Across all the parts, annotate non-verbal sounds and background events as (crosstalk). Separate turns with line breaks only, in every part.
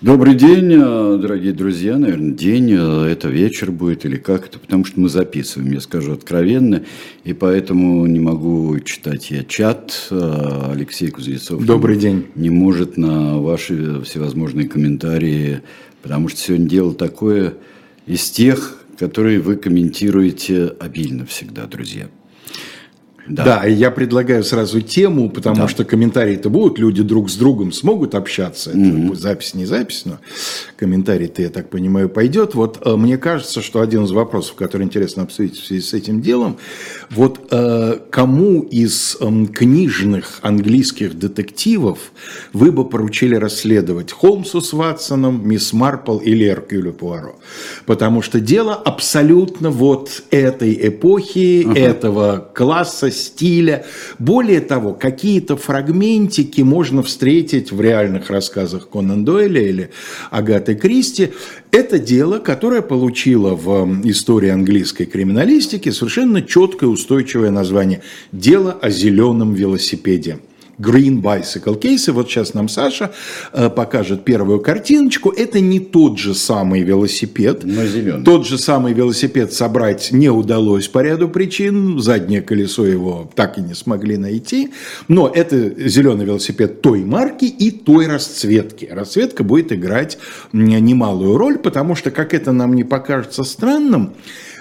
Добрый день, э, дорогие друзья. Наверное, день, э, это вечер будет или как это, потому что мы записываем, я скажу откровенно, и поэтому не могу читать я чат. Э, Алексей Кузнецов
Добрый день.
не может на ваши всевозможные комментарии, потому что сегодня дело такое из тех, которые вы комментируете обильно всегда, друзья.
Да. да, и я предлагаю сразу тему, потому да. что комментарии-то будут, люди друг с другом смогут общаться. Mm-hmm. Это запись не запись, но комментарий-то, я так понимаю, пойдет. Вот э, мне кажется, что один из вопросов, который интересно обсудить в связи с этим делом, вот э, кому из э, книжных английских детективов вы бы поручили расследовать? Холмсу с Ватсоном, мисс Марпл или Эркюлю Пуаро? Потому что дело абсолютно вот этой эпохи, uh-huh. этого класса, стиля. Более того, какие-то фрагментики можно встретить в реальных рассказах Конан Дойля или Агаты Кристи. Это дело, которое получило в истории английской криминалистики совершенно четкое устойчивое название «Дело о зеленом велосипеде». Green Bicycle Case. И вот сейчас нам Саша э, покажет первую картиночку. Это не тот же самый велосипед.
Но зеленый.
Тот же самый велосипед собрать не удалось по ряду причин. Заднее колесо его так и не смогли найти. Но это зеленый велосипед той марки и той расцветки. Расцветка будет играть немалую роль, потому что, как это нам не покажется странным,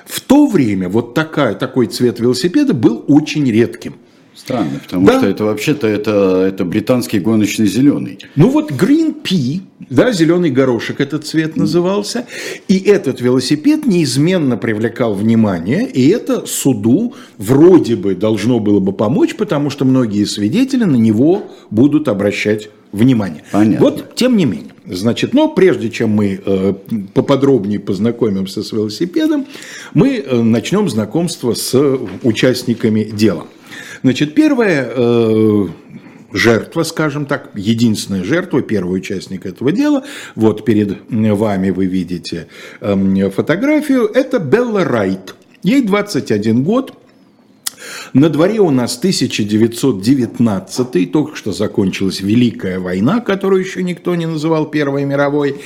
в то время вот такая, такой цвет велосипеда был очень редким.
Странно, потому да. что это вообще-то это, это британский гоночный зеленый.
Ну вот Green Pea, да, зеленый горошек этот цвет назывался, и этот велосипед неизменно привлекал внимание, и это суду вроде бы должно было бы помочь, потому что многие свидетели на него будут обращать внимание. Понятно. Вот, тем не менее. Значит, но прежде чем мы э, поподробнее познакомимся с велосипедом, мы э, начнем знакомство с участниками дела. Значит, первая э, жертва, скажем так, единственная жертва, первый участник этого дела, вот перед вами вы видите э, фотографию, это Белла Райт. Ей 21 год, на дворе у нас 1919, только что закончилась Великая война, которую еще никто не называл Первой мировой.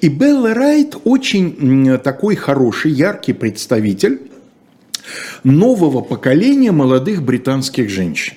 И Белла Райт очень такой хороший, яркий представитель нового поколения молодых британских женщин.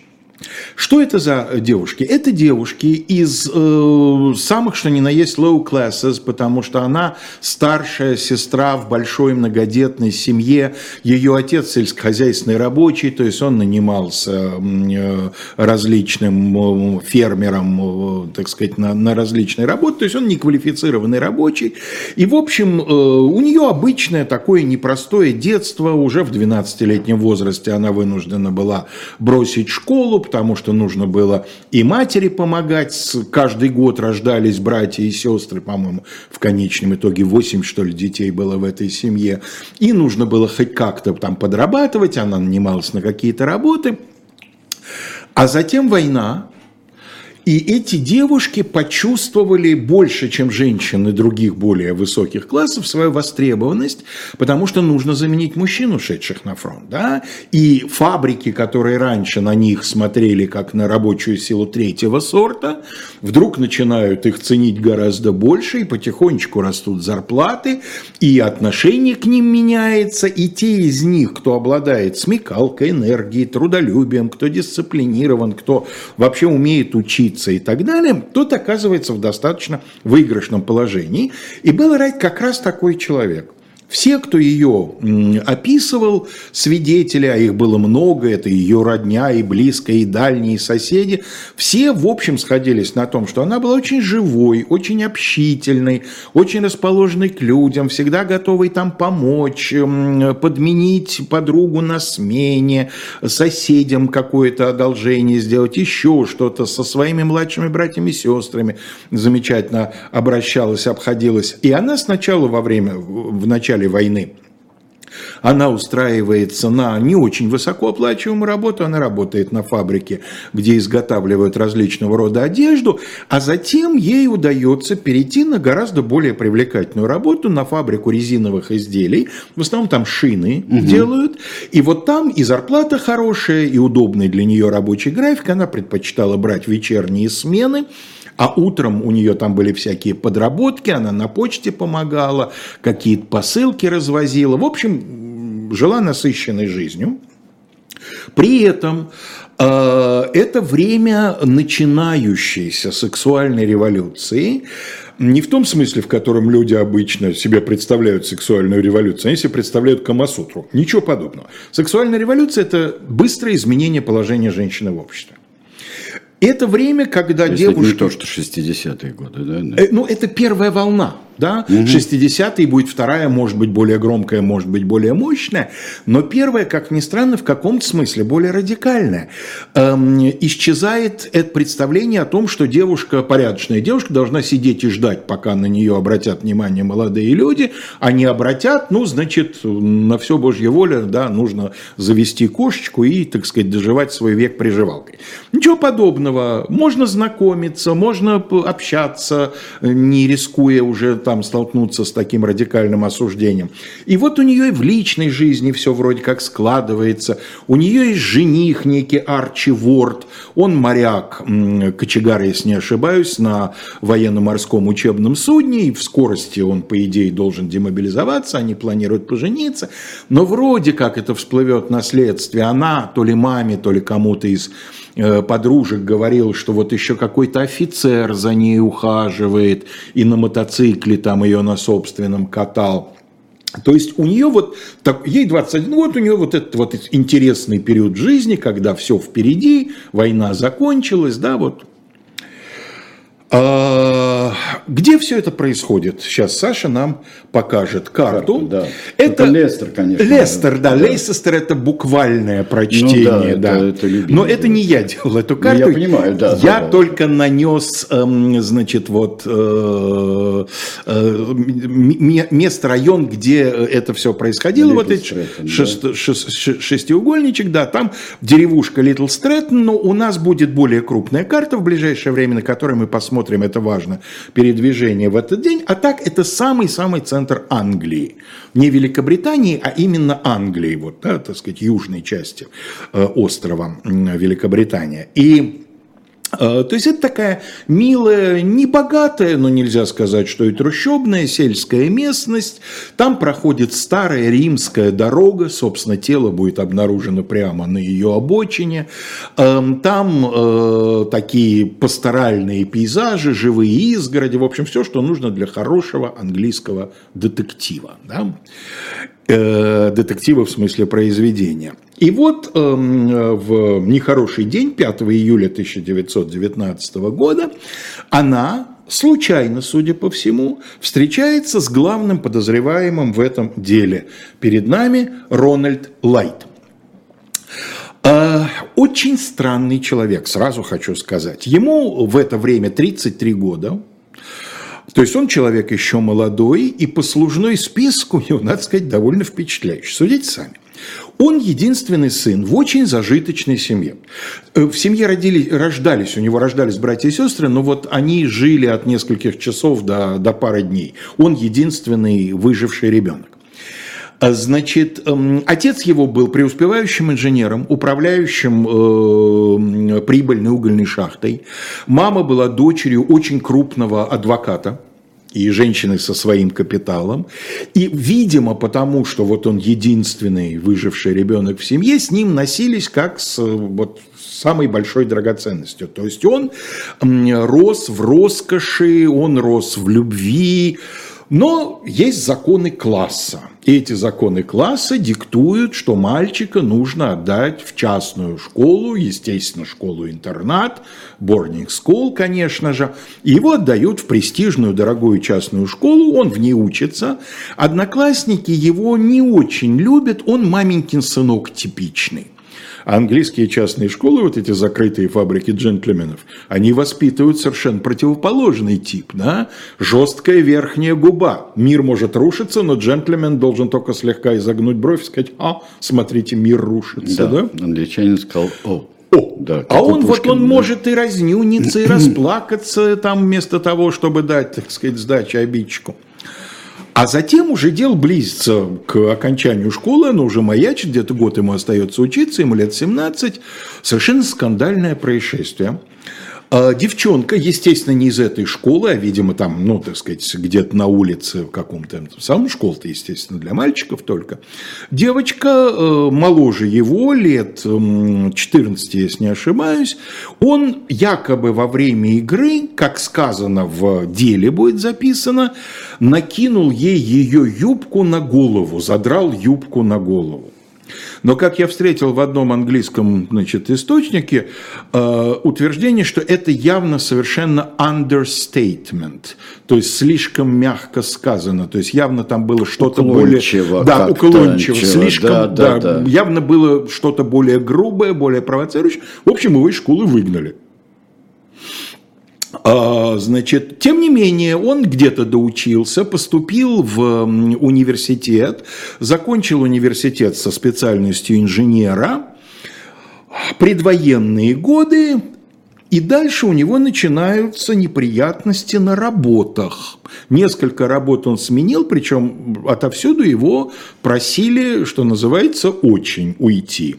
Что это за девушки? Это девушки из э, самых, что ни на есть, low classes, потому что она старшая сестра в большой многодетной семье. Ее отец сельскохозяйственный рабочий, то есть он нанимался э, различным э, фермером, э, так сказать, на, на различные работы, то есть он неквалифицированный рабочий. И, в общем, э, у нее обычное такое непростое детство, уже в 12-летнем возрасте она вынуждена была бросить школу, потому что нужно было и матери помогать. Каждый год рождались братья и сестры, по-моему, в конечном итоге 8, что ли, детей было в этой семье. И нужно было хоть как-то там подрабатывать, она нанималась на какие-то работы. А затем война, и эти девушки почувствовали больше, чем женщины других более высоких классов, свою востребованность, потому что нужно заменить мужчин, ушедших на фронт. Да? И фабрики, которые раньше на них смотрели как на рабочую силу третьего сорта, вдруг начинают их ценить гораздо больше, и потихонечку растут зарплаты, и отношение к ним меняется, и те из них, кто обладает смекалкой, энергией, трудолюбием, кто дисциплинирован, кто вообще умеет учиться, учиться и так далее, тот оказывается в достаточно выигрышном положении. И Белла Райт как раз такой человек – все, кто ее описывал, свидетели, а их было много, это ее родня и близкие, и дальние соседи, все, в общем, сходились на том, что она была очень живой, очень общительной, очень расположенной к людям, всегда готовой там помочь, подменить подругу на смене, соседям какое-то одолжение сделать, еще что-то со своими младшими братьями и сестрами замечательно обращалась, обходилась. И она сначала во время, в начале начале войны. Она устраивается на не очень высокооплачиваемую работу, она работает на фабрике, где изготавливают различного рода одежду, а затем ей удается перейти на гораздо более привлекательную работу на фабрику резиновых изделий. В основном там шины угу. делают. И вот там и зарплата хорошая, и удобный для нее рабочий график. Она предпочитала брать вечерние смены. А утром у нее там были всякие подработки, она на почте помогала, какие-то посылки развозила. В общем, жила насыщенной жизнью. При этом э, это время начинающейся сексуальной революции, не в том смысле, в котором люди обычно себе представляют сексуальную революцию, они себе представляют Камасутру. Ничего подобного. Сексуальная революция – это быстрое изменение положения женщины в обществе. Это время, когда
то
девушка...
Это не то, что 60-е годы, да?
Э, ну, это первая волна да, угу. 60-е будет вторая, может быть, более громкая, может быть, более мощная, но первая, как ни странно, в каком-то смысле более радикальная. Эм, исчезает это представление о том, что девушка, порядочная девушка, должна сидеть и ждать, пока на нее обратят внимание молодые люди, они обратят, ну, значит, на все Божья воля, да, нужно завести кошечку и, так сказать, доживать свой век приживалкой. Ничего подобного. Можно знакомиться, можно общаться, не рискуя уже там там столкнуться с таким радикальным осуждением. И вот у нее и в личной жизни все вроде как складывается. У нее есть жених некий Арчи Ворд. Он моряк, кочегар, если не ошибаюсь, на военно-морском учебном судне. И в скорости он, по идее, должен демобилизоваться. Они планируют пожениться. Но вроде как это всплывет наследствие. Она то ли маме, то ли кому-то из Э, подружек говорил, что вот еще какой-то офицер за ней ухаживает и на мотоцикле там ее на собственном катал. То есть у нее вот, так, ей 21 год, у нее вот этот вот интересный период жизни, когда все впереди, война закончилась, да, вот где все это происходит? Сейчас Саша нам покажет карту.
Карту да. Это, это Лестер, конечно.
Лестер, да. да. Лейсестер это буквальное прочтение, ну, да. да. Это, это Но это не я делал эту ну, карту.
я понимаю, да.
Я да, только да. нанес, эм, значит, вот э, э, место, район, где это все происходило. Little вот эти шест, да. шест, шестиугольничек, да, там деревушка Литл Стрэттон, но у нас будет более крупная карта в ближайшее время, на которой мы посмотрим посмотрим, это важно, передвижение в этот день. А так это самый-самый центр Англии. Не Великобритании, а именно Англии, вот, да, так сказать, южной части э, острова Великобритания. И то есть это такая милая, небогатая, но нельзя сказать, что и трущобная сельская местность. Там проходит старая римская дорога, собственно, тело будет обнаружено прямо на ее обочине. Эм, там э, такие пасторальные пейзажи, живые изгороди, в общем, все, что нужно для хорошего английского детектива. Да? Э, детектива в смысле произведения. И вот э, в нехороший день, 5 июля 1919 года, она случайно, судя по всему, встречается с главным подозреваемым в этом деле. Перед нами Рональд Лайт. Э, очень странный человек, сразу хочу сказать. Ему в это время 33 года, то есть он человек еще молодой, и послужной список у него, надо сказать, довольно впечатляющий. Судите сами. Он единственный сын в очень зажиточной семье. Э, в семье родили, рождались, у него рождались братья и сестры, но вот они жили от нескольких часов до, до пары дней. Он единственный выживший ребенок. А, значит, эм, отец его был преуспевающим инженером, управляющим э, прибыльной угольной шахтой. Мама была дочерью очень крупного адвоката и женщины со своим капиталом. И, видимо, потому что вот он единственный выживший ребенок в семье, с ним носились как с вот, самой большой драгоценностью. То есть он рос в роскоши, он рос в любви, но есть законы класса. И эти законы класса диктуют, что мальчика нужно отдать в частную школу, естественно, школу-интернат, boarding school, конечно же. Его отдают в престижную, дорогую частную школу, он в ней учится. Одноклассники его не очень любят, он маменькин сынок типичный. А английские частные школы, вот эти закрытые фабрики джентльменов, они воспитывают совершенно противоположный тип. Да? Жесткая верхняя губа. Мир может рушиться, но джентльмен должен только слегка изогнуть бровь и сказать, а, смотрите, мир рушится. Да,
да? англичанин сказал, о,
о, да, а он Пушкин, вот он да. может и разнюниться, и расплакаться там вместо того, чтобы дать, так сказать, сдачи обидчику. А затем уже дело близится к окончанию школы, оно уже маячит, где-то год ему остается учиться, ему лет 17, совершенно скандальное происшествие. А девчонка, естественно, не из этой школы, а, видимо, там, ну, так сказать, где-то на улице в каком-то... Сам школ-то, естественно, для мальчиков только. Девочка э, моложе его, лет 14, если не ошибаюсь. Он якобы во время игры, как сказано в деле будет записано, накинул ей ее юбку на голову, задрал юбку на голову. Но как я встретил в одном английском значит, источнике э, утверждение, что это явно совершенно understatement, то есть слишком мягко сказано, то есть явно там было что-то более... Да, уклончиво, слишком, да, да, да, да. явно было что-то более грубое, более провоцирующее. В общем, его из школы выгнали. А, значит, тем не менее, он где-то доучился, поступил в университет, закончил университет со специальностью инженера, предвоенные годы, и дальше у него начинаются неприятности на работах. Несколько работ он сменил, причем отовсюду его просили, что называется, очень уйти.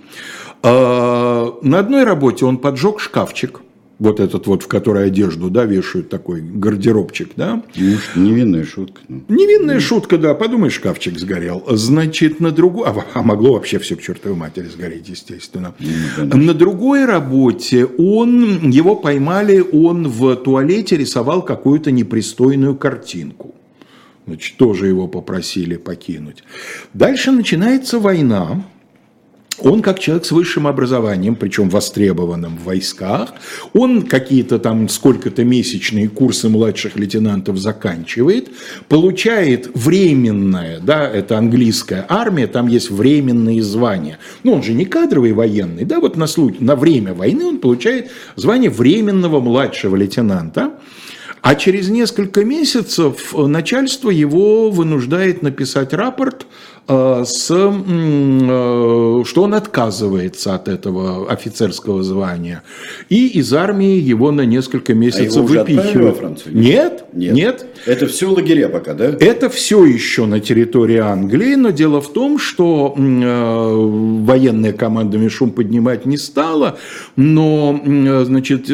А, на одной работе он поджег шкафчик – вот этот вот, в который одежду, да, вешают такой гардеробчик, да.
Может, невинная шутка. Ну.
Невинная шутка, да, подумай, шкафчик сгорел. Значит, на другой, а, а могло вообще все к чертовой матери сгореть, естественно. Ну, на другой работе он, его поймали, он в туалете рисовал какую-то непристойную картинку. Значит, тоже его попросили покинуть. Дальше начинается война он как человек с высшим образованием, причем востребованным в войсках, он какие-то там сколько-то месячные курсы младших лейтенантов заканчивает, получает временное, да, это английская армия, там есть временные звания. Ну, он же не кадровый военный, да, вот на, случай, на время войны он получает звание временного младшего лейтенанта. А через несколько месяцев начальство его вынуждает написать рапорт Э, с, э, что он отказывается от этого офицерского звания. И из армии его на несколько месяцев а его выпихивают. Францию? Нет, нет, нет.
Это все лагеря пока, да?
Это все еще на территории Англии, но дело в том, что э, военная команда шум поднимать не стала, но значит,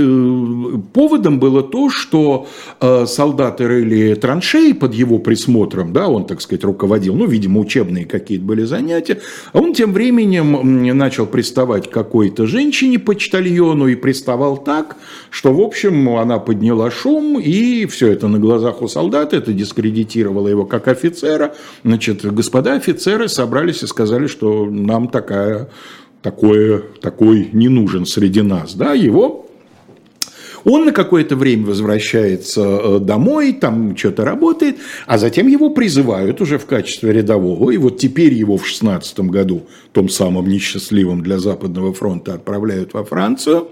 поводом было то, что солдаты рыли траншеи под его присмотром, да, он, так сказать, руководил, ну, видимо, учебный военные какие-то были занятия. А он тем временем начал приставать к какой-то женщине, почтальону, и приставал так, что, в общем, она подняла шум, и все это на глазах у солдат, это дискредитировало его как офицера. Значит, господа офицеры собрались и сказали, что нам такая такое, такой не нужен среди нас. Да, его он на какое-то время возвращается э, домой, там что-то работает, а затем его призывают уже в качестве рядового. И вот теперь его в 16 году, том самом несчастливом для Западного фронта, отправляют во Францию.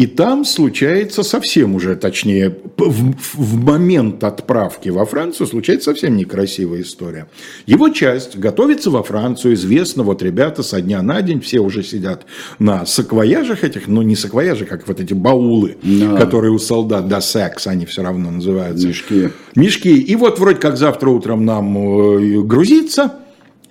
И там случается совсем уже, точнее, в, в момент отправки во Францию случается совсем некрасивая история. Его часть готовится во Францию, известно, вот ребята со дня на день, все уже сидят на саквояжах этих, но не саквояжи, как вот эти баулы, да. которые у солдат, да, секс, они все равно называются.
Мешки.
Мешки. И вот вроде как завтра утром нам э, грузиться,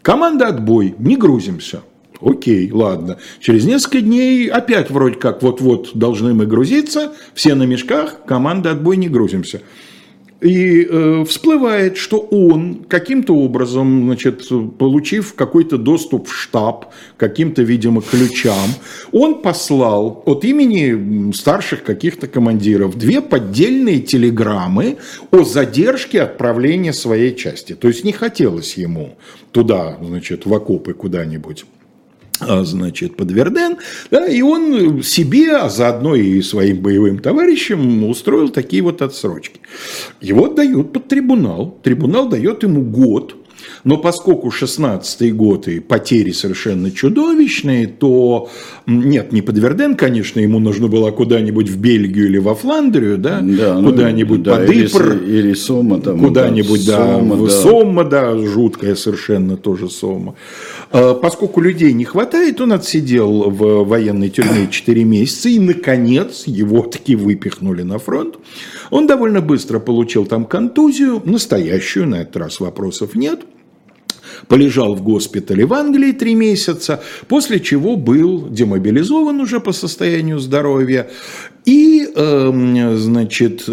команда отбой, не грузимся. Окей, ладно. Через несколько дней опять вроде как вот-вот должны мы грузиться, все на мешках, команда отбой не грузимся. И э, всплывает, что он каким-то образом, значит, получив какой-то доступ в штаб, каким-то, видимо, ключам, он послал от имени старших каких-то командиров две поддельные телеграммы о задержке отправления своей части. То есть не хотелось ему туда, значит, в окопы куда-нибудь значит, под Верден, да, и он себе, а заодно и своим боевым товарищам устроил такие вот отсрочки. Его дают под трибунал, трибунал дает ему год но поскольку 16 год и потери совершенно чудовищные, то нет, не под Верден, конечно, ему нужно было куда-нибудь в Бельгию или во Фландрию, да, да ну, куда-нибудь
да, под Ипр, или, или Сома, там,
куда-нибудь, да, Сома, да. Сома, да, жуткая совершенно тоже Сома. А, поскольку людей не хватает, он отсидел в военной тюрьме 4 месяца, и, наконец, его таки выпихнули на фронт. Он довольно быстро получил там контузию, настоящую, на этот раз вопросов нет – полежал в госпитале в Англии три месяца, после чего был демобилизован уже по состоянию здоровья. И, э, значит, э,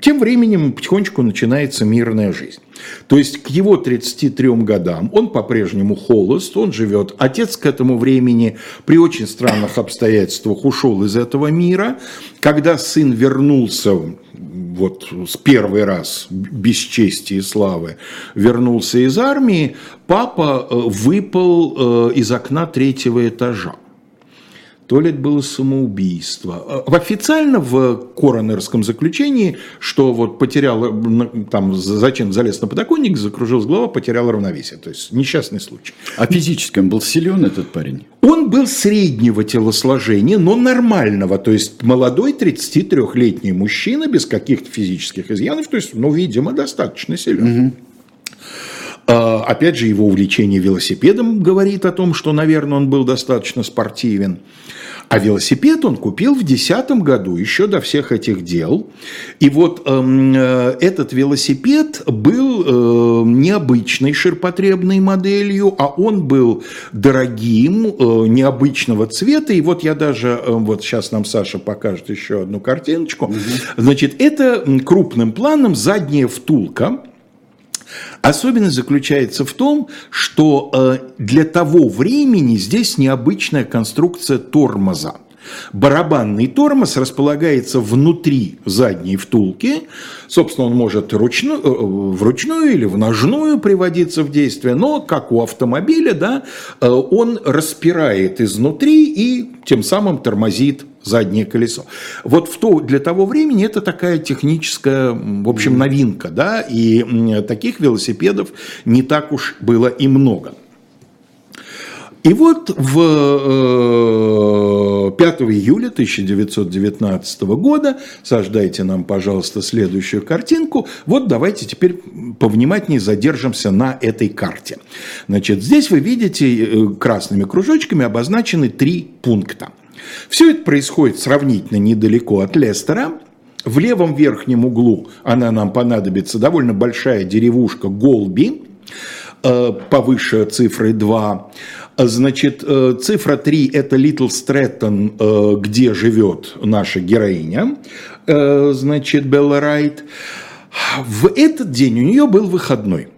тем временем потихонечку начинается мирная жизнь. То есть к его 33 годам он по-прежнему холост, он живет. Отец к этому времени при очень странных обстоятельствах ушел из этого мира. Когда сын вернулся вот с первый раз без чести и славы вернулся из армии, папа э, выпал э, из окна третьего этажа то ли это было самоубийство. А, официально в коронерском заключении, что вот потерял, там зачем залез на подоконник, закружилась голова, потерял равновесие. То есть несчастный случай.
А физически он был силен, этот парень?
Он был среднего телосложения, но нормального. То есть молодой 33-летний мужчина без каких-то физических изъянов. То есть, ну, видимо, достаточно силен. Угу. Опять же, его увлечение велосипедом говорит о том, что, наверное, он был достаточно спортивен. А велосипед он купил в 2010 году, еще до всех этих дел. И вот эм, э, этот велосипед был э, необычной ширпотребной моделью, а он был дорогим, э, необычного цвета. И вот я даже, э, вот сейчас нам Саша покажет еще одну картиночку. Угу. Значит, это крупным планом задняя втулка Особенность заключается в том, что э, для того времени здесь необычная конструкция тормоза. Барабанный тормоз располагается внутри задней втулки. Собственно, он может ручную, э, вручную или в ножную приводиться в действие, но, как у автомобиля, да, э, он распирает изнутри и тем самым тормозит заднее колесо. Вот в то, для того времени это такая техническая, в общем, новинка, да, и таких велосипедов не так уж было и много. И вот в 5 э, июля 1919 года, сождайте нам, пожалуйста, следующую картинку, вот давайте теперь повнимательнее задержимся на этой карте. Значит, здесь вы видите э, красными кружочками обозначены три пункта – все это происходит сравнительно недалеко от Лестера. В левом верхнем углу она нам понадобится довольно большая деревушка Голби, э, повыше цифры 2. Значит, э, цифра 3 – это Литл Стрэттон, э, где живет наша героиня, значит, Белла Райт. В этот день у нее был выходной.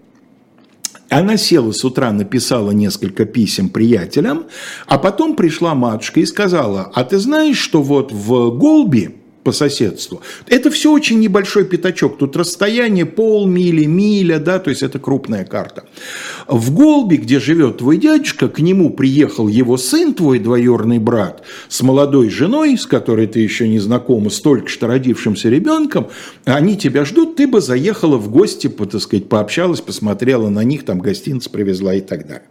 Она села с утра, написала несколько писем приятелям, а потом пришла матушка и сказала, а ты знаешь, что вот в Голби по соседству. Это все очень небольшой пятачок. Тут расстояние полмили, миля, да, то есть это крупная карта. В Голби, где живет твой дядюшка, к нему приехал его сын, твой двоюродный брат, с молодой женой, с которой ты еще не знакома, с только что родившимся ребенком. Они тебя ждут, ты бы заехала в гости, так сказать, пообщалась, посмотрела на них, там гостиниц привезла и так далее.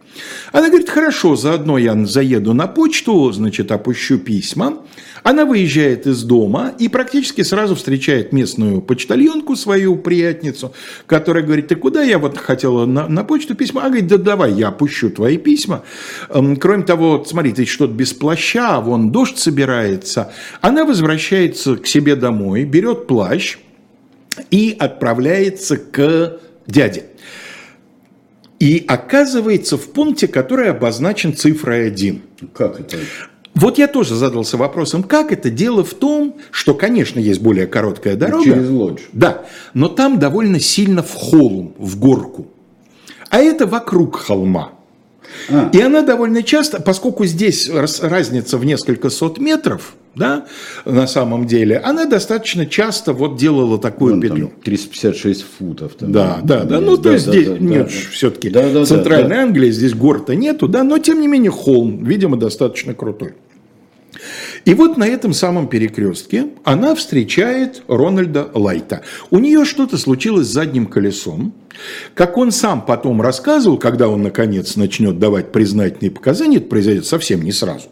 Она говорит, хорошо, заодно я заеду на почту, значит, опущу письма. Она выезжает из дома и практически сразу встречает местную почтальонку, свою приятницу, которая говорит, ты куда? Я вот хотела на, на почту письма. Она говорит, да давай, я опущу твои письма. Эм, кроме того, смотри, ты что-то без плаща, вон дождь собирается. Она возвращается к себе домой, берет плащ и отправляется к дяде. И оказывается в пункте, который обозначен цифрой 1.
Как это?
Вот я тоже задался вопросом, как это дело в том, что, конечно, есть более короткая дорога.
Через лодж.
Да, но там довольно сильно в холм, в горку. А это вокруг холма. А. И она довольно часто, поскольку здесь разница в несколько сот метров, да, на самом деле, она достаточно часто вот делала такую Вон петлю.
Там 356 футов.
Там, да, да, да, ну да, то есть да, здесь да, нет, да, все-таки да, да, центральной да, да. Англии, здесь гор-то нету, да, но тем не менее холм, видимо, достаточно крутой. И вот на этом самом перекрестке она встречает Рональда Лайта. У нее что-то случилось с задним колесом. Как он сам потом рассказывал, когда он наконец начнет давать признательные показания, это произойдет совсем не сразу.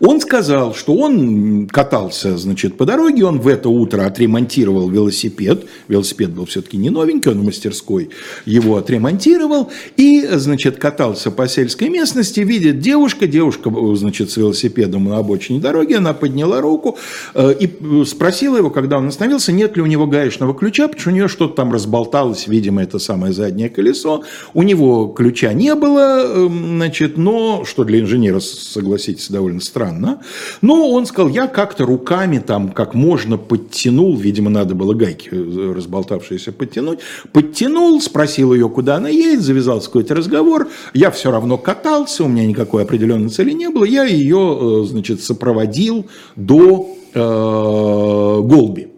Он сказал, что он катался, значит, по дороге, он в это утро отремонтировал велосипед. Велосипед был все-таки не новенький, он в мастерской его отремонтировал. И, значит, катался по сельской местности, видит девушка, девушка, значит, с велосипедом на обочине дороги, она подняла руку э, и спросила его, когда он остановился, нет ли у него гаечного ключа, потому что у нее что-то там разболталось, видимо, это самое заднее колесо. У него ключа не было, эм, значит, но, что для инженера, согласитесь, довольно странно. Но он сказал, я как-то руками там как можно подтянул, видимо, надо было гайки э, разболтавшиеся подтянуть, подтянул, спросил ее, куда она едет, завязался какой-то разговор, я все равно катался, у меня никакой определенной цели не было, я ее, э, значит, сопроводил до э, Голби.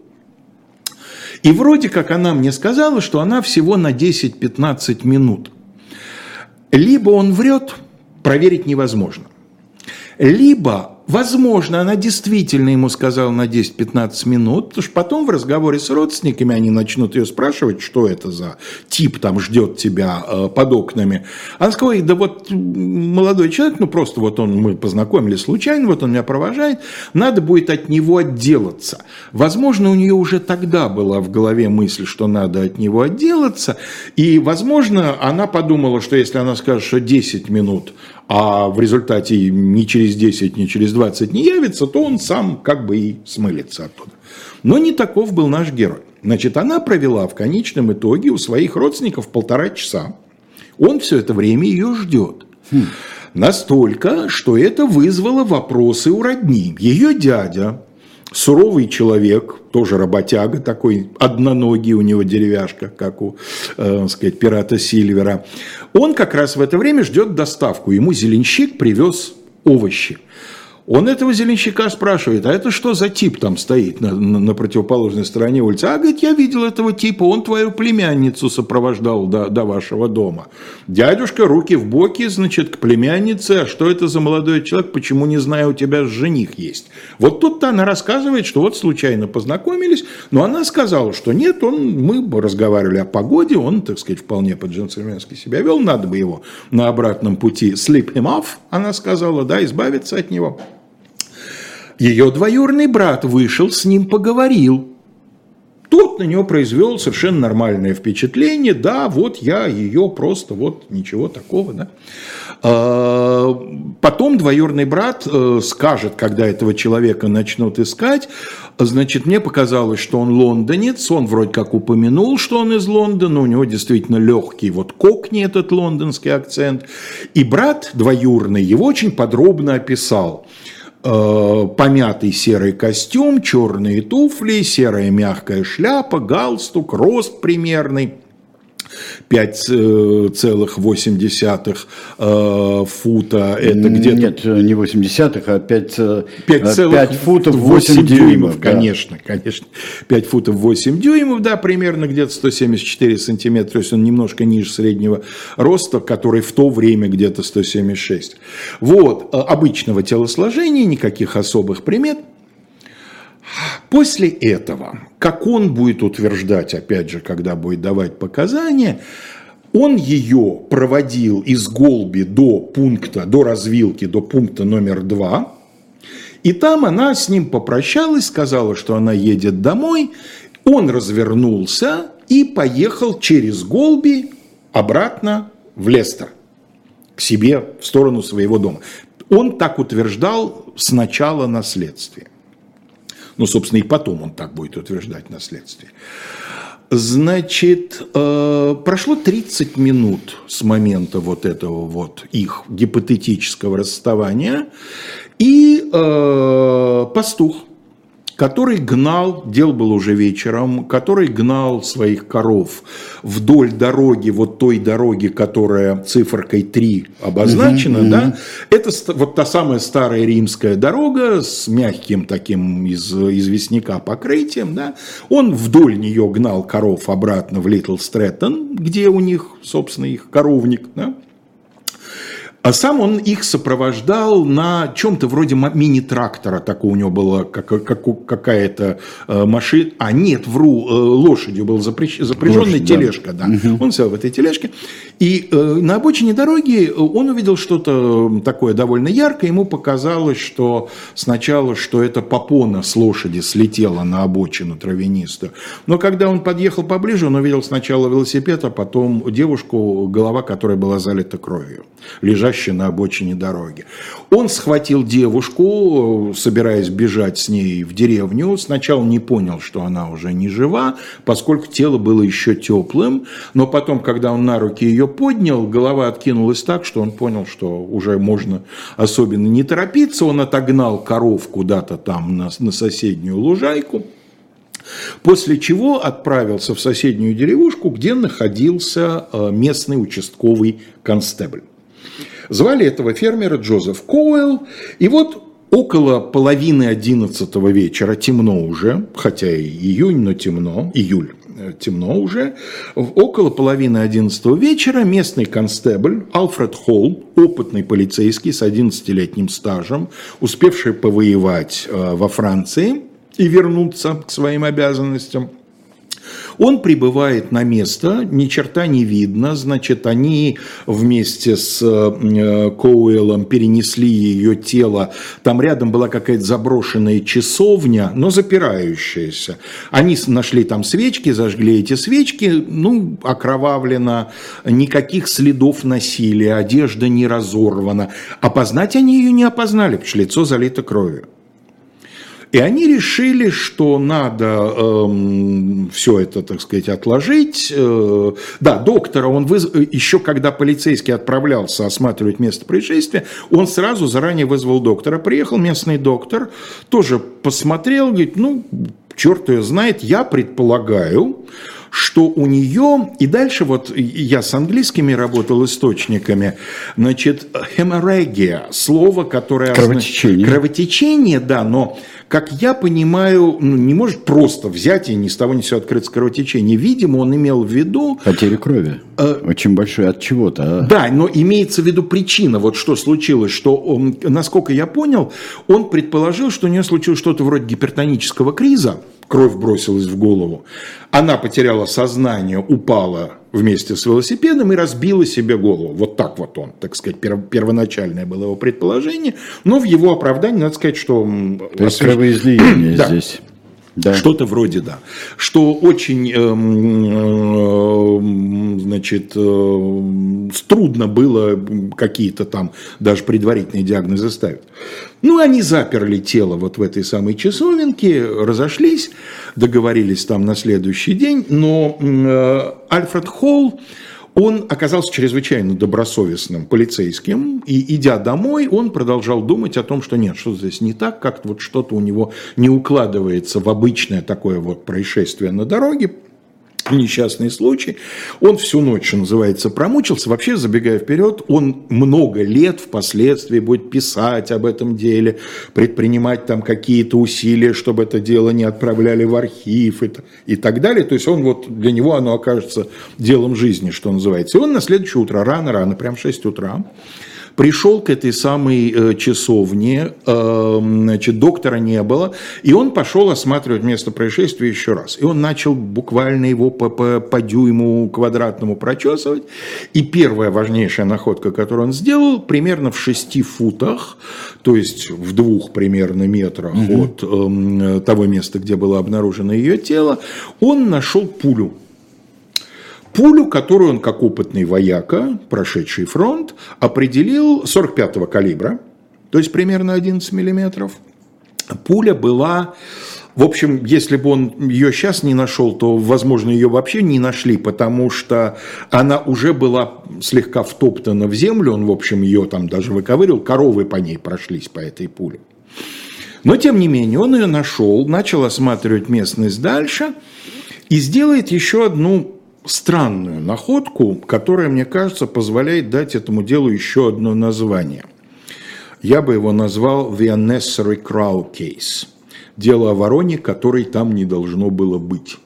И вроде как она мне сказала, что она всего на 10-15 минут. Либо он врет, проверить невозможно. Либо Возможно, она действительно ему сказала на 10-15 минут, потому что потом в разговоре с родственниками они начнут ее спрашивать, что это за тип там ждет тебя э, под окнами. Она сказала, да вот молодой человек, ну просто вот он, мы познакомились случайно, вот он меня провожает, надо будет от него отделаться. Возможно, у нее уже тогда была в голове мысль, что надо от него отделаться, и, возможно, она подумала, что если она скажет, что 10 минут, а в результате ни через 10, ни через 20 не явится, то он сам как бы и смылится оттуда. Но не таков был наш герой. Значит, она провела в конечном итоге у своих родственников полтора часа. Он все это время ее ждет. Хм. Настолько, что это вызвало вопросы у родни. Ее дядя, суровый человек, тоже работяга такой, одноногий у него деревяшка, как у, э, сказать, пирата Сильвера. Он как раз в это время ждет доставку. Ему зеленщик привез овощи. Он этого зеленщика спрашивает, а это что за тип там стоит на, на, на противоположной стороне улицы? А, говорит, я видел этого типа, он твою племянницу сопровождал до, до вашего дома. Дядюшка, руки в боки, значит, к племяннице, а что это за молодой человек, почему, не знаю, у тебя жених есть? Вот тут-то она рассказывает, что вот случайно познакомились, но она сказала, что нет, он, мы разговаривали о погоде, он, так сказать, вполне по-джентльменски себя вел, надо бы его на обратном пути sleep him off, она сказала, да, избавиться от него. Ее двоюродный брат вышел, с ним поговорил. Тот на него произвел совершенно нормальное впечатление. Да, вот я ее просто, вот ничего такого. Да. А, потом двоюродный брат э, скажет, когда этого человека начнут искать, значит, мне показалось, что он лондонец, он вроде как упомянул, что он из Лондона, у него действительно легкий вот кокни этот лондонский акцент. И брат двоюродный его очень подробно описал – помятый серый костюм, черные туфли, серая мягкая шляпа, галстук, рост примерный. 5,8 э, фута, это где-то...
Нет, не 80, а 5, 5, 5 футов 8, 8 дюймов. дюймов
да. Конечно, конечно. 5 футов 8 дюймов, да, примерно где-то 174 сантиметра, то есть он немножко ниже среднего роста, который в то время где-то 176. Вот, э, обычного телосложения, никаких особых примет. После этого, как он будет утверждать, опять же, когда будет давать показания, он ее проводил из Голби до пункта, до развилки, до пункта номер два. И там она с ним попрощалась, сказала, что она едет домой. Он развернулся и поехал через Голби обратно в Лестер, к себе, в сторону своего дома. Он так утверждал с начала наследствия. Ну, собственно, и потом он так будет утверждать на следствии. Значит, э, прошло 30 минут с момента вот этого вот их гипотетического расставания, и э, пастух который гнал, дел был уже вечером, который гнал своих коров вдоль дороги, вот той дороги, которая циферкой 3 обозначена, mm-hmm. да, это вот та самая старая римская дорога с мягким таким из известняка покрытием, да, он вдоль нее гнал коров обратно в Литл Стрэттон, где у них, собственно, их коровник, да, а сам он их сопровождал на чем-то вроде мини-трактора, такого у него была как, как, какая-то э, машина. А нет, вру, э, лошадью был запряженная Лошадь, тележка. Да. Да. Угу. Он сел в этой тележке. И э, на обочине дороги он увидел что-то такое довольно яркое. Ему показалось, что сначала, что это попона с лошади слетела на обочину травянистую. Но когда он подъехал поближе, он увидел сначала велосипед, а потом девушку, голова которой была залита кровью, лежащая на обочине дороги. Он схватил девушку, собираясь бежать с ней в деревню. Сначала не понял, что она уже не жива, поскольку тело было еще теплым. Но потом, когда он на руки ее поднял, голова откинулась так, что он понял, что уже можно особенно не торопиться. Он отогнал коров куда-то там на, на соседнюю лужайку. После чего отправился в соседнюю деревушку, где находился э, местный участковый констебль. Звали этого фермера Джозеф Коуэлл. И вот около половины одиннадцатого вечера, темно уже, хотя и июнь, но темно, июль, темно уже. Около половины одиннадцатого вечера местный констебль Алфред Холл, опытный полицейский с 11-летним стажем, успевший повоевать э, во Франции и вернуться к своим обязанностям – он прибывает на место, ни черта не видно, значит, они вместе с э, Коуэллом перенесли ее тело, там рядом была какая-то заброшенная часовня, но запирающаяся. Они нашли там свечки, зажгли эти свечки, ну, окровавлено, никаких следов насилия, одежда не разорвана. Опознать они ее не опознали, потому что лицо залито кровью. И они решили, что надо эм, все это, так сказать, отложить. Э, да, доктора он выз... еще когда полицейский отправлялся осматривать место происшествия, он сразу заранее вызвал доктора. Приехал местный доктор, тоже посмотрел, говорит, ну, черт ее знает, я предполагаю, что у нее, и дальше вот я с английскими работал источниками, значит, хеморрагия, слово, которое...
Кровотечение.
Кровотечение, да, но как я понимаю, ну, не может просто взять и ни с того ни с сего открыться кровотечение. Видимо, он имел в виду...
Потеря крови. Э, Очень большой от чего-то. А?
Да, но имеется в виду причина, вот что случилось, что, он, насколько я понял, он предположил, что у нее случилось что-то вроде гипертонического криза, кровь бросилась в голову. Она потеряла сознание, упала вместе с велосипедом и разбила себе голову. Вот так вот он, так сказать, первоначальное было его предположение. Но в его оправдании надо сказать, что...
То есть кровоизлияние (clears throat) здесь.
Да. Что-то вроде, да. Что очень, эм, э, значит, э, трудно было какие-то там даже предварительные диагнозы ставить. Ну, они заперли тело вот в этой самой часовенке, разошлись, договорились там на следующий день, но э, Альфред Холл, он оказался чрезвычайно добросовестным полицейским, и идя домой, он продолжал думать о том, что нет, что здесь не так, как-то вот что-то у него не укладывается в обычное такое вот происшествие на дороге, несчастный случай. Он всю ночь, что называется, промучился. Вообще, забегая вперед, он много лет впоследствии будет писать об этом деле, предпринимать там какие-то усилия, чтобы это дело не отправляли в архив и, и так далее. То есть он вот, для него оно окажется делом жизни, что называется. И он на следующее утро, рано-рано, прям в 6 утра, пришел к этой самой э, часовне, э, значит, доктора не было, и он пошел осматривать место происшествия еще раз. И он начал буквально его по, по, по дюйму квадратному прочесывать. И первая важнейшая находка, которую он сделал, примерно в шести футах, то есть в двух примерно метрах угу. от э, того места, где было обнаружено ее тело, он нашел пулю пулю, которую он, как опытный вояка, прошедший фронт, определил 45-го калибра, то есть примерно 11 миллиметров. Пуля была, в общем, если бы он ее сейчас не нашел, то, возможно, ее вообще не нашли, потому что она уже была слегка втоптана в землю, он, в общем, ее там даже выковырил, коровы по ней прошлись, по этой пуле. Но, тем не менее, он ее нашел, начал осматривать местность дальше и сделает еще одну странную находку, которая, мне кажется, позволяет дать этому делу еще одно название. Я бы его назвал «The Unnecessary Crow Case» – дело о вороне, которой там не должно было быть.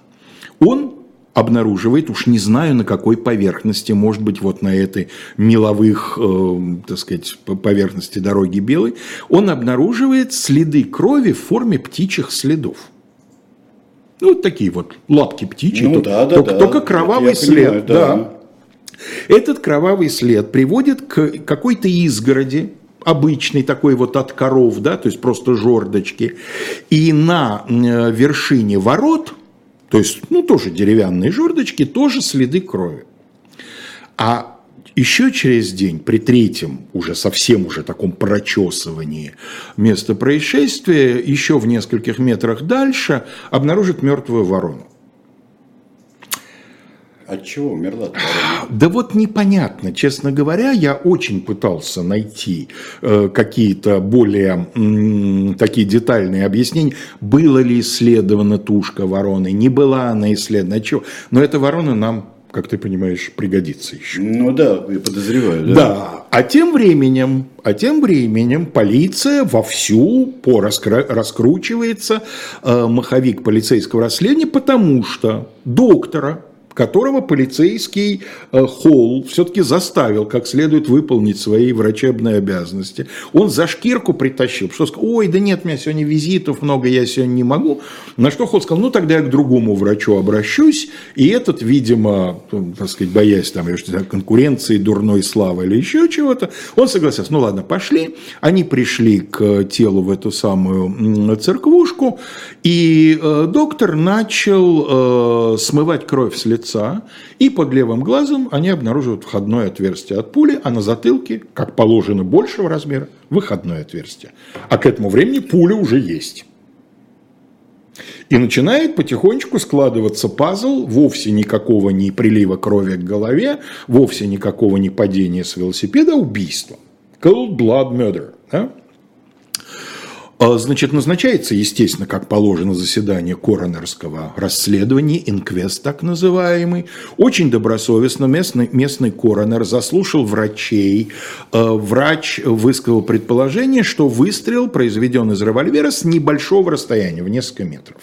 Он обнаруживает, уж не знаю на какой поверхности, может быть, вот на этой меловых, э, так сказать, поверхности дороги белой, он обнаруживает следы крови в форме птичьих следов. Ну, вот такие вот лапки птичьи, ну, только, да, да, только, да. только кровавый след. Понимаю, да. да. Этот кровавый след приводит к какой-то изгороди, обычный такой вот от коров, да, то есть просто жердочки, и на э, вершине ворот, то есть, ну, тоже деревянные жердочки, тоже следы крови. А еще через день, при третьем, уже совсем уже таком прочесывании места происшествия, еще в нескольких метрах дальше обнаружат мертвую ворону.
От чего умерла
Да вот непонятно, честно говоря, я очень пытался найти э, какие-то более м, такие детальные объяснения. Было ли исследована тушка вороны, не была она исследована, чего. Но эта ворона нам как ты понимаешь, пригодится еще.
Ну да, я подозреваю.
Да. да. А тем временем, а тем временем полиция вовсю по раскра- раскручивается э, маховик полицейского расследования, потому что доктора которого полицейский э, Холл все-таки заставил как следует выполнить свои врачебные обязанности. Он за шкирку притащил, что сказал, ой, да нет, у меня сегодня визитов много, я сегодня не могу. На что Холл сказал, ну тогда я к другому врачу обращусь, и этот, видимо, так сказать, боясь там конкуренции, дурной славы или еще чего-то, он согласился, ну ладно, пошли. Они пришли к телу в эту самую церквушку, и э, доктор начал э, смывать кровь с лица лица, и под левым глазом они обнаруживают входное отверстие от пули, а на затылке, как положено большего размера, выходное отверстие. А к этому времени пуля уже есть. И начинает потихонечку складываться пазл, вовсе никакого не прилива крови к голове, вовсе никакого не падения с велосипеда, убийство. Cold blood murder. Да? А, значит, назначается, естественно, как положено, заседание коронерского расследования, инквест так называемый. Очень добросовестно местный, местный коронер заслушал врачей. А, врач высказал предположение, что выстрел произведен из револьвера с небольшого расстояния, в несколько метров.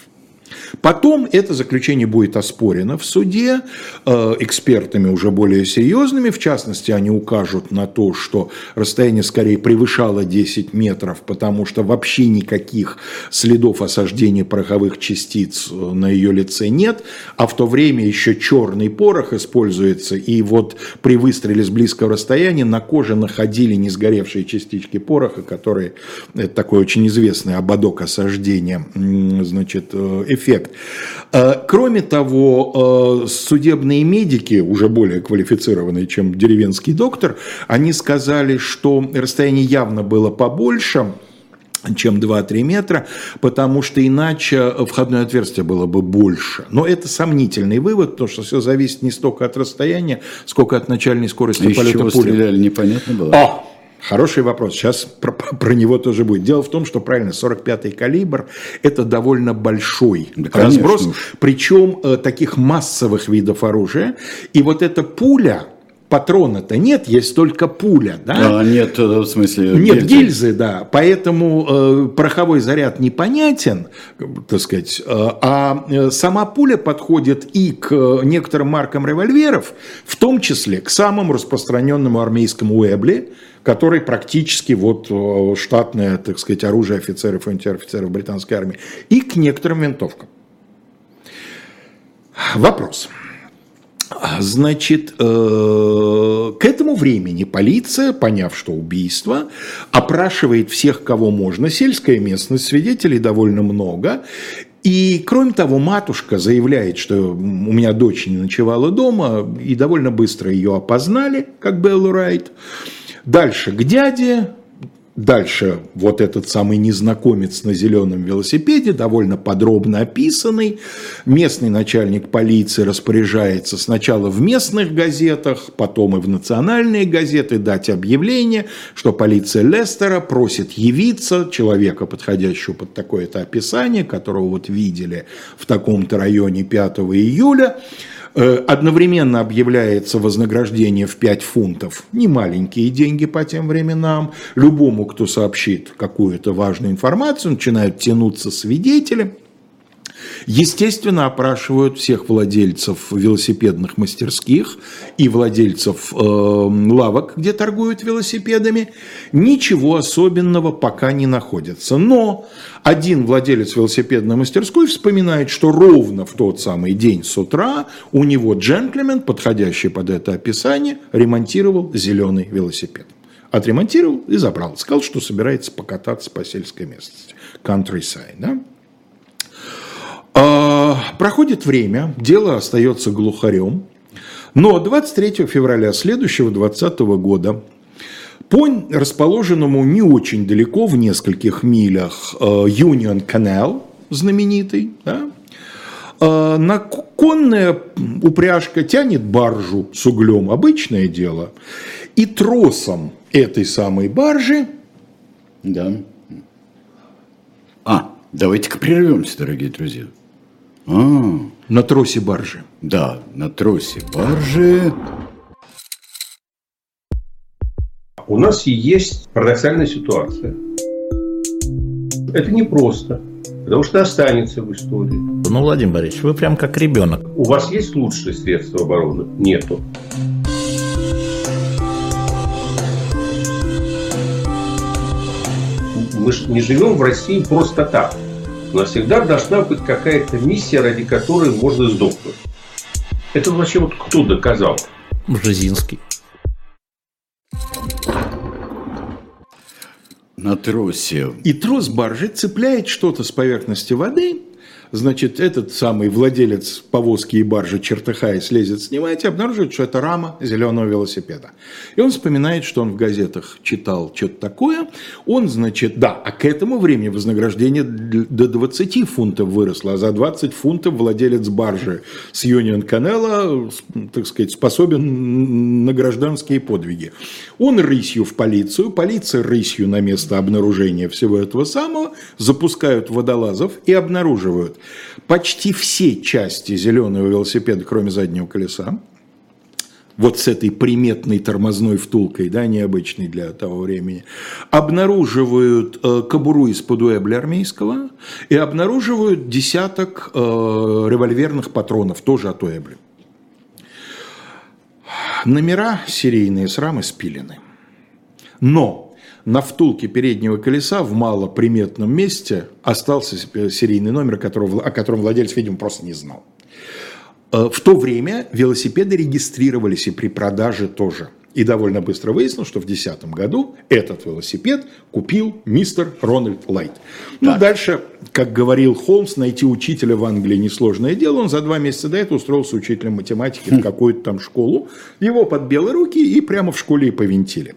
Потом это заключение будет оспорено в суде э, экспертами уже более серьезными. В частности, они укажут на то, что расстояние скорее превышало 10 метров, потому что вообще никаких следов осаждения пороховых частиц э, на ее лице нет. А в то время еще черный порох используется. И вот при выстреле с близкого расстояния на коже находили не сгоревшие частички пороха, которые, это такой очень известный ободок осаждения, значит, э, эффект эффект. Э, кроме того, э, судебные медики, уже более квалифицированные, чем деревенский доктор, они сказали, что расстояние явно было побольше, чем 2-3 метра, потому что иначе входное отверстие было бы больше. Но это сомнительный вывод, потому что все зависит не столько от расстояния, сколько от начальной скорости а полета
пули. стреляли, непонятно было?
А, Хороший вопрос. Сейчас про, про него тоже будет. Дело в том, что правильно, 45-й калибр – это довольно большой да, разброс, причем э, таких массовых видов оружия. И вот эта пуля, патрона-то нет, есть только пуля, да?
А, нет, э, в смысле
Нет гильзы, гильзы да. Поэтому э, пороховой заряд непонятен, так сказать, э, а э, сама пуля подходит и к некоторым маркам револьверов, в том числе к самому распространенному армейскому Уэбли, который практически вот э, штатное, так сказать, оружие офицеров и унтер-офицеров британской армии, и к некоторым винтовкам. Вопрос. Значит, э, к этому времени полиция, поняв, что убийство, опрашивает всех, кого можно, сельская местность, свидетелей довольно много, и, кроме того, матушка заявляет, что у меня дочь не ночевала дома, и довольно быстро ее опознали, как Беллу Райт. Дальше к дяде, Дальше вот этот самый незнакомец на зеленом велосипеде, довольно подробно описанный. Местный начальник полиции распоряжается сначала в местных газетах, потом и в национальные газеты дать объявление, что полиция Лестера просит явиться человека, подходящего под такое-то описание, которого вот видели в таком-то районе 5 июля. Э, одновременно объявляется вознаграждение в 5 фунтов, не маленькие деньги по тем временам. Любому, кто сообщит какую-то важную информацию, начинают тянуться свидетели. Естественно, опрашивают всех владельцев велосипедных мастерских и владельцев э, лавок, где торгуют велосипедами. Ничего особенного пока не находится. Но один владелец велосипедной мастерской вспоминает, что ровно в тот самый день с утра у него джентльмен, подходящий под это описание, ремонтировал зеленый велосипед. Отремонтировал и забрал. Сказал, что собирается покататься по сельской местности. Countryside, да? А, проходит время, дело остается глухарем. Но 23 февраля следующего 2020 года по расположенному не очень далеко, в нескольких милях, э, Union Canal, знаменитый, да, э, на конная упряжка тянет баржу с углем, обычное дело, и тросом этой самой баржи...
Да. А, давайте-ка прервемся, дорогие друзья.
А, на тросе баржи.
Да, на тросе баржи.
У нас есть парадоксальная ситуация. Это непросто, потому что останется в истории.
Ну, Владимир Борисович, вы прям как ребенок.
У вас есть лучшие средства обороны? Нету. Мы же не живем в России просто так. У нас всегда должна быть какая-то миссия, ради которой можно сдохнуть. Это вообще вот кто доказал?
Бжезинский.
На тросе.
И трос баржи цепляет что-то с поверхности воды Значит, этот самый владелец повозки и баржи, чертыхаясь, лезет снимать и обнаруживает, что это рама зеленого велосипеда. И он вспоминает, что он в газетах читал что-то такое. Он, значит, да, а к этому времени вознаграждение до 20 фунтов выросло, а за 20 фунтов владелец баржи с Юнион Канела, так сказать, способен на гражданские подвиги. Он рысью в полицию, полиция рысью на место обнаружения всего этого самого, запускают водолазов и обнаруживают, почти все части зеленого велосипеда, кроме заднего колеса, вот с этой приметной тормозной втулкой, да, необычной для того времени, обнаруживают э, кобуру из-под уэбля армейского и обнаруживают десяток э, револьверных патронов, тоже от уэбля. Номера серийные с рамы спилены. Но на втулке переднего колеса в малоприметном месте остался серийный номер, которого, о котором владелец, видимо, просто не знал. Э, в то время велосипеды регистрировались и при продаже тоже. И довольно быстро выяснилось, что в 2010 году этот велосипед купил мистер Рональд Лайт. Ну, дальше, как говорил Холмс, найти учителя в Англии несложное дело. Он за два месяца до этого устроился учителем математики в какую-то там школу. Его под белые руки и прямо в школе и повинтили.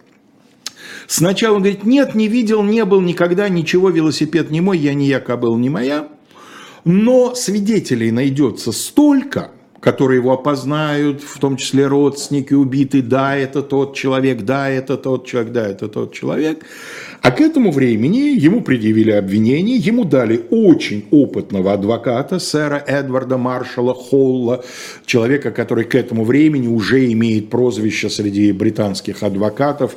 Сначала он говорит, нет, не видел, не был никогда, ничего, велосипед не мой, я не я, кобыл не моя. Но свидетелей найдется столько, которые его опознают, в том числе родственники убиты, да, это тот человек, да, это тот человек, да, это тот человек. А к этому времени ему предъявили обвинение, ему дали очень опытного адвоката, сэра Эдварда Маршала Холла, человека, который к этому времени уже имеет прозвище среди британских адвокатов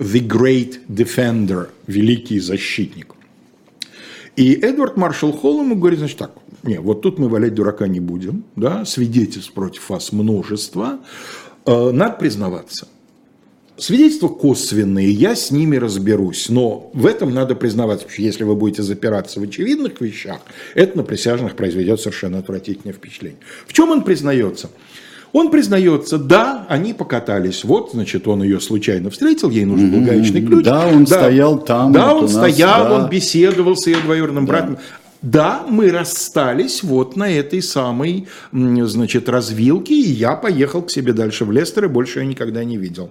«The Great Defender», «Великий защитник». И Эдвард Маршал Холл ему говорит, значит так, не, вот тут мы валять дурака не будем, да, свидетельств против вас множество, э, надо признаваться – Свидетельства косвенные, я с ними разберусь, но в этом надо признаваться, что если вы будете запираться в очевидных вещах, это на присяжных произведет совершенно отвратительное впечатление. В чем он признается? Он признается, да, они покатались. Вот, значит, он ее случайно встретил, ей нужен был гаечный ключ.
Да, он да, стоял там.
Да, он стоял, да. он беседовал с ее двоюродным да. братом. Да, мы расстались вот на этой самой, значит, развилке, и я поехал к себе дальше в Лестер, и больше я никогда не видел.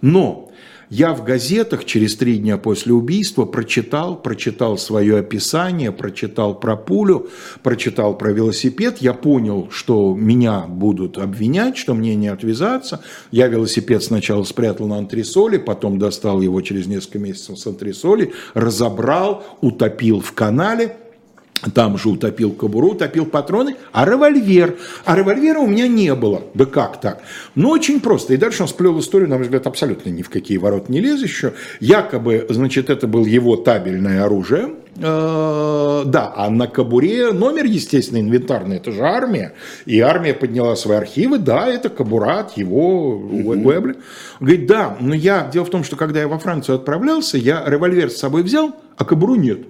Но я в газетах через три дня после убийства прочитал, прочитал свое описание, прочитал про пулю, прочитал про велосипед. Я понял, что меня будут обвинять, что мне не отвязаться. Я велосипед сначала спрятал на антресоли, потом достал его через несколько месяцев с антресоли, разобрал, утопил в канале – там же утопил кобуру, утопил патроны, а револьвер. А револьвера у меня не было. Да как так? Ну, очень просто. И дальше он сплел историю, на мой взгляд, абсолютно ни в какие ворота не лезущую. Якобы, значит, это было его табельное оружие. Э, да, а на кобуре номер, естественно, инвентарный, это же армия. И армия подняла свои архивы, да, это кобура от его Уэбли. Говорит, да, но я, дело в том, что когда я во Францию отправлялся, я револьвер с собой взял, а кобуру нет.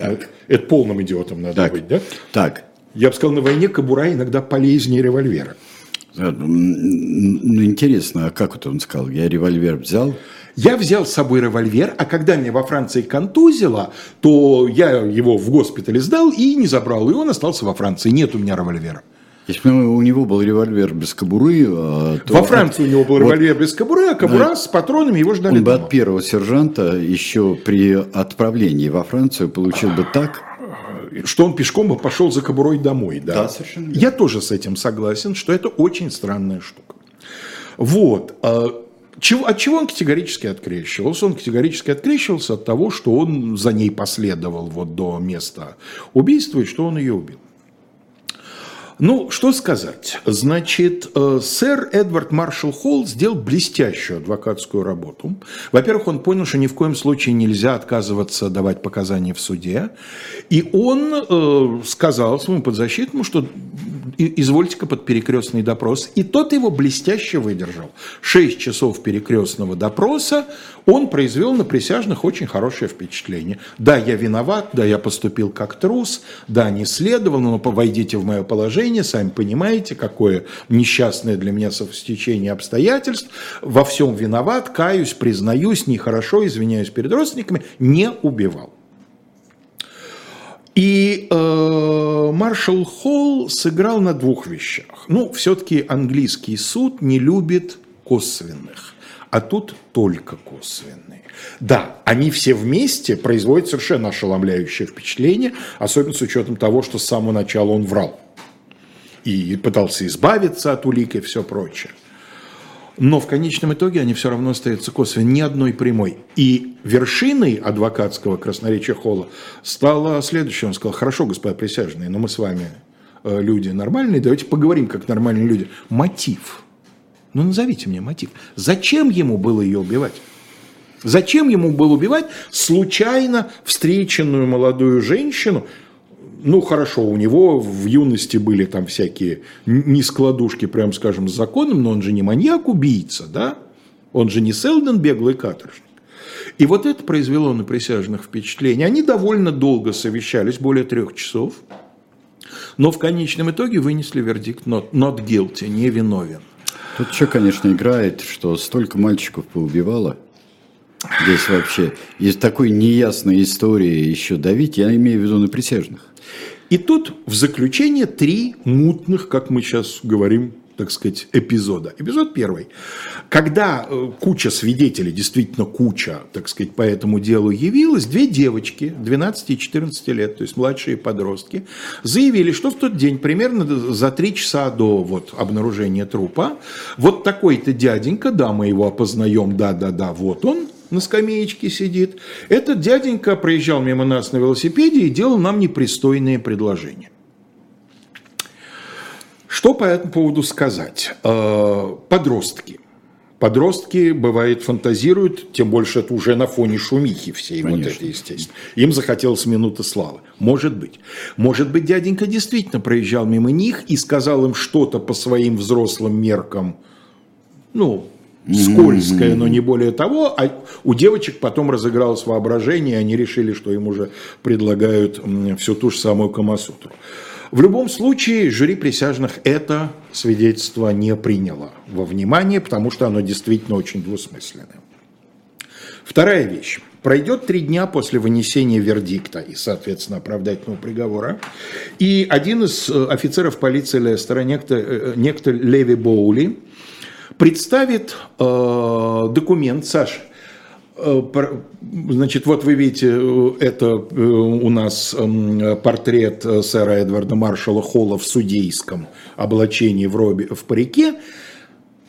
Так. Это полным идиотом надо
так.
быть, да?
Так.
Я бы сказал, на войне кобура иногда полезнее револьвера.
Ну, интересно, а как это он сказал? Я револьвер взял?
Я взял с собой револьвер, а когда меня во Франции контузило, то я его в госпитале сдал и не забрал, и он остался во Франции. Нет у меня револьвера.
Если бы у него был револьвер без кобуры,
а, то... Во Франции у него был револьвер вот, без кобуры, а кобура да, с патронами его ждали
Он дома. бы от первого сержанта еще при отправлении во Францию получил бы так...
Что он пешком бы пошел за кобурой домой. Да,
да совершенно.
Я тоже с этим согласен, что это очень странная штука. Вот. А, чего, от чего он категорически открещивался? Он категорически открещивался от того, что он за ней последовал вот до места убийства и что он ее убил. Ну, что сказать. Значит, э, сэр Эдвард Маршалл Холл сделал блестящую адвокатскую работу. Во-первых, он понял, что ни в коем случае нельзя отказываться давать показания в суде. И он э, сказал своему подзащитному, что извольте-ка под перекрестный допрос. И тот его блестяще выдержал. Шесть часов перекрестного допроса он произвел на присяжных очень хорошее впечатление. Да, я виноват, да, я поступил как трус, да, не следовал, но войдите в мое положение, сами понимаете, какое несчастное для меня совстечение обстоятельств. Во всем виноват, каюсь, признаюсь, нехорошо, извиняюсь перед родственниками, не убивал. И э, Маршал Холл сыграл на двух вещах. Ну, все-таки английский суд не любит косвенных, а тут только косвенные. Да, они все вместе производят совершенно ошеломляющее впечатление, особенно с учетом того, что с самого начала он врал. И пытался избавиться от улик и все прочее. Но в конечном итоге они все равно остаются косвенны, ни одной прямой. И вершиной адвокатского красноречия Холла стало следующее. Он сказал, хорошо, господа присяжные, но мы с вами э, люди нормальные, давайте поговорим как нормальные люди. Мотив. Ну, назовите мне мотив. Зачем ему было ее убивать? Зачем ему было убивать случайно встреченную молодую женщину, ну хорошо, у него в юности были там всякие нескладушки, прям скажем, с законом, но он же не маньяк-убийца, да? Он же не Селден беглый каторжник. И вот это произвело на присяжных впечатление. Они довольно долго совещались, более трех часов, но в конечном итоге вынесли вердикт not, not guilty, не виновен.
Тут что, конечно, играет, что столько мальчиков поубивало. Здесь вообще из такой неясной истории еще давить, я имею в виду на присяжных.
И тут в заключение три мутных, как мы сейчас говорим, так сказать, эпизода. Эпизод первый. Когда э, куча свидетелей, действительно куча, так сказать, по этому делу явилась, две девочки 12 и 14 лет, то есть младшие подростки, заявили, что в тот день, примерно за три часа до вот, обнаружения трупа, вот такой-то дяденька, да, мы его опознаем, да-да-да, вот он, на скамеечке сидит. Этот дяденька проезжал мимо нас на велосипеде и делал нам непристойные предложения. Что по этому поводу сказать? Э, подростки. Подростки, бывает, фантазируют, тем больше это уже на фоне шумихи всей Конечно. вот это, естественно. Им захотелось минуты славы. Может быть. Может быть, дяденька действительно проезжал мимо них и сказал им что-то по своим взрослым меркам, ну, скользкое, но не более того, а у девочек потом разыгралось воображение, и они решили, что им уже предлагают всю ту же самую Камасутру. В любом случае, жюри присяжных это свидетельство не приняло во внимание, потому что оно действительно очень двусмысленное. Вторая вещь. Пройдет три дня после вынесения вердикта и, соответственно, оправдательного приговора. И один из э, офицеров полиции Лестера, некто, э, некто Леви Боули, представит э, документ, Саша, э, Значит, вот вы видите, э, это э, у нас эм, портрет сэра Эдварда Маршала Холла в судейском облачении в, робе, в парике.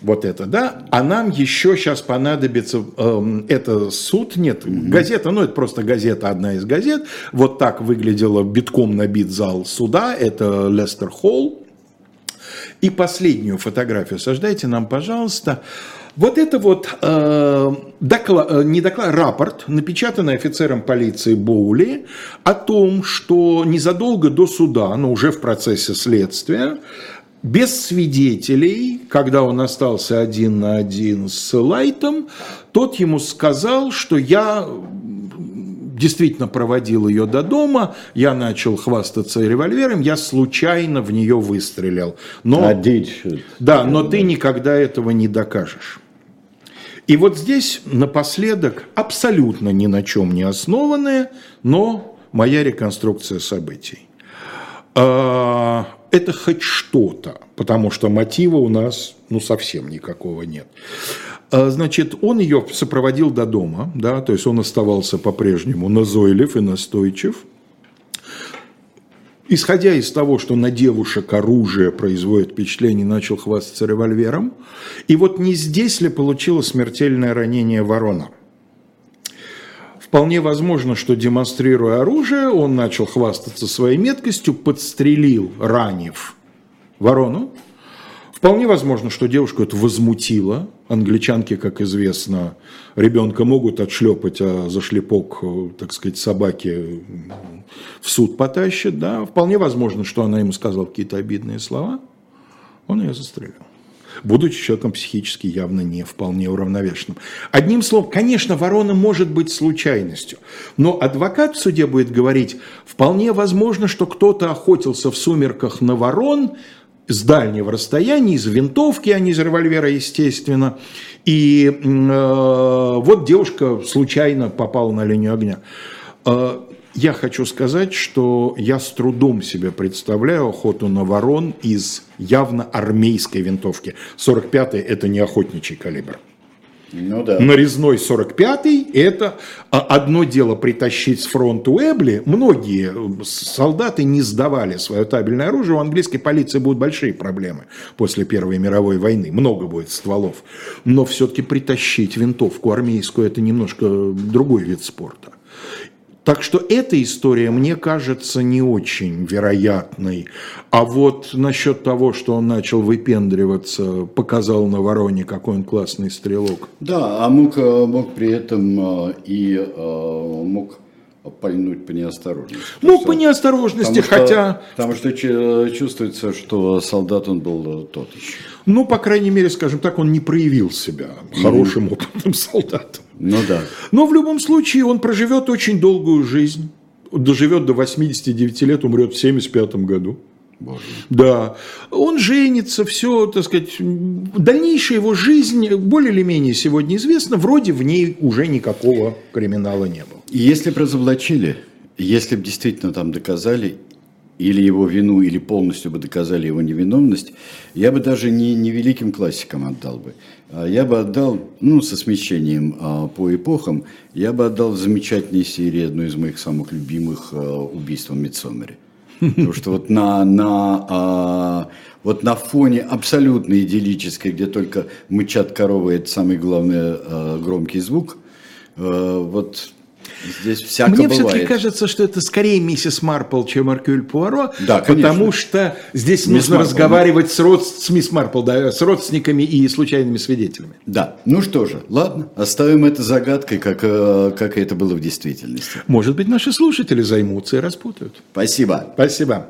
Вот это, да. А нам еще сейчас понадобится, эм, это суд, нет, газета, ну это просто газета, одна из газет. Вот так выглядела битком набит зал суда, это Лестер Холл. И последнюю фотографию сождайте нам, пожалуйста. Вот это вот э, доклад, э, не доклад, рапорт, напечатанный офицером полиции Боули о том, что незадолго до суда, но уже в процессе следствия, без свидетелей, когда он остался один на один с Лайтом, тот ему сказал, что я действительно проводил ее до дома, я начал хвастаться револьвером, я случайно в нее выстрелил. Но,
А
да, но ты никогда этого не докажешь. И вот здесь напоследок абсолютно ни на чем не основанная, но моя реконструкция событий. А, Это хоть что-то, потому что мотива у нас ну совсем никакого нет. А, Значит, он ее сопроводил до дома, да, то есть он оставался по-прежнему назойлив и настойчив. Исходя из того, что на девушек оружие производит впечатление, начал хвастаться револьвером. И вот не здесь ли получило смертельное ранение ворона? Вполне возможно, что демонстрируя оружие, он начал хвастаться своей меткостью, подстрелил, ранив ворону. Вполне возможно, что девушку это возмутило. Англичанки, как известно, ребенка могут отшлепать, а за шлепок, э, так сказать, собаки в суд потащат. Да? Вполне возможно, что она ему сказала какие-то обидные слова. Он ее застрелил. Будучи человеком психически явно не вполне уравновешенным. Одним словом, конечно, ворона может быть случайностью. Но адвокат в суде будет говорить, вполне возможно, что кто-то охотился в сумерках на ворон, с дальнего расстояния, из винтовки, а не из револьвера, естественно. И э, вот девушка случайно попала на линию огня. Э, я хочу сказать, что я с трудом себе представляю охоту на ворон из явно армейской винтовки. 45-й – это не охотничий калибр.
Ну да.
Нарезной 45-й – это а, одно дело притащить с фронта Уэбли. Многие э, солдаты не сдавали свое табельное оружие. У английской полиции будут большие проблемы после Первой мировой войны. Много будет стволов. Но все-таки притащить винтовку армейскую – это немножко другой вид спорта. Так что эта история мне кажется не очень вероятной. А вот насчет того, что он начал выпендриваться, показал на вороне, какой он классный стрелок.
Да, а мог, э, мог при этом э, и э, мог пальнуть по неосторожности.
Ну,
Что-
по неосторожности,
потому что-
хотя,
Потому что чу- чувствуется, что солдат он был тот еще.
ну, по крайней мере, скажем так, он не проявил себя хорошим опытным (laughs) солдатом.
Ну да.
Но в любом случае он проживет очень долгую жизнь. Доживет до 89 лет, умрет в 75 году.
Боже.
Да, он женится, все, так сказать, дальнейшая его жизнь более или менее сегодня известна, вроде в ней уже никакого криминала не было.
Если бы разоблачили, если бы действительно там доказали или его вину, или полностью бы доказали его невиновность, я бы даже не, не великим классикам отдал бы. А Я бы отдал, ну, со смещением а, по эпохам, я бы отдал в замечательной серии одну из моих самых любимых а, убийств в Мидсомере. Потому что вот на, на, а, вот на фоне абсолютно идиллической, где только мычат коровы, это самый главный а, громкий звук, а, вот здесь всяко
Мне
бывает.
все-таки кажется, что это скорее миссис Марпл, чем Аркюль Пуаро,
Да, конечно.
потому что здесь
Мисс
нужно
Марпл.
разговаривать с, род... с мисс Марпл, да, с родственниками и случайными свидетелями.
Да, ну что же, ладно, оставим это загадкой, как, э, как это было в действительности.
Может быть, наши слушатели займутся и распутают.
Спасибо.
Спасибо.